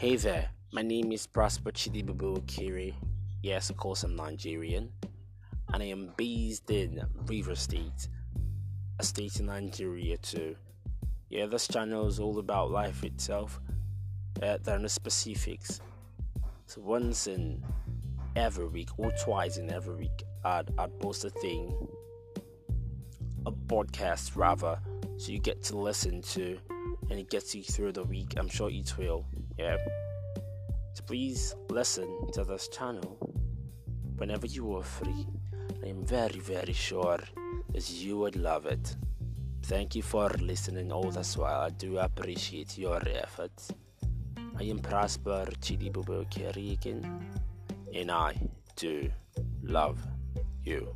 Hey there, my name is Prosper Chidibubu Kiri. Yes, of course, I'm Nigerian, and I am based in River State, a state in Nigeria too. Yeah, this channel is all about life itself. Uh, there are no specifics. So once in every week or twice in every week, I'd, I'd post a thing, a podcast rather, so you get to listen to and it gets you through the week. I'm sure it will. Yeah. So please listen to this channel whenever you are free. I am very, very sure that you would love it. Thank you for listening all this while. I do appreciate your efforts. I am Prosper Chidibubu Kerikin, and I do love you.